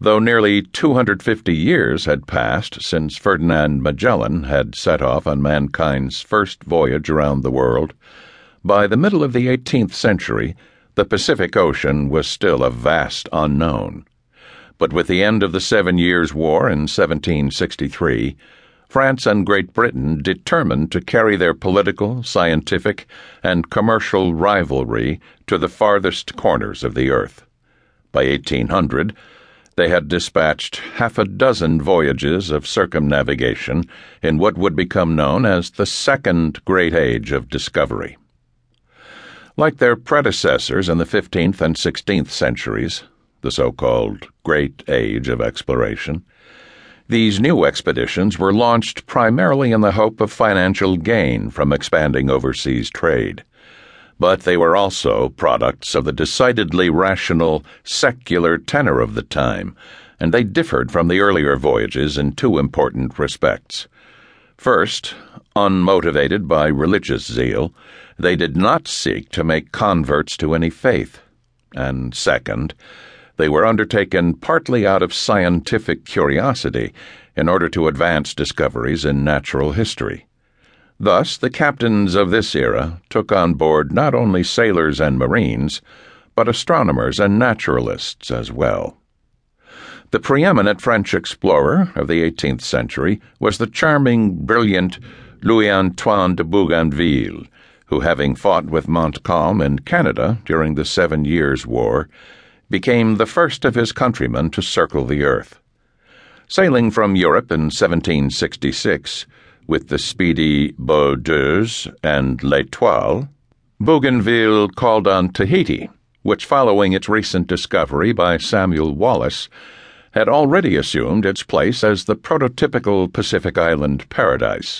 Though nearly 250 years had passed since Ferdinand Magellan had set off on mankind's first voyage around the world, by the middle of the 18th century, the Pacific Ocean was still a vast unknown. But with the end of the Seven Years' War in 1763, France and Great Britain determined to carry their political, scientific, and commercial rivalry to the farthest corners of the earth. By 1800, they had dispatched half a dozen voyages of circumnavigation in what would become known as the Second Great Age of Discovery. Like their predecessors in the 15th and 16th centuries, the so called Great Age of Exploration, these new expeditions were launched primarily in the hope of financial gain from expanding overseas trade. But they were also products of the decidedly rational, secular tenor of the time, and they differed from the earlier voyages in two important respects. First, unmotivated by religious zeal, they did not seek to make converts to any faith. And second, they were undertaken partly out of scientific curiosity in order to advance discoveries in natural history. Thus, the captains of this era took on board not only sailors and marines, but astronomers and naturalists as well. The preeminent French explorer of the 18th century was the charming, brilliant Louis Antoine de Bougainville, who, having fought with Montcalm in Canada during the Seven Years' War, became the first of his countrymen to circle the earth. Sailing from Europe in 1766 with the speedy Boudeuse and L'Etoile, Bougainville called on Tahiti, which, following its recent discovery by Samuel Wallis, had already assumed its place as the prototypical Pacific island paradise.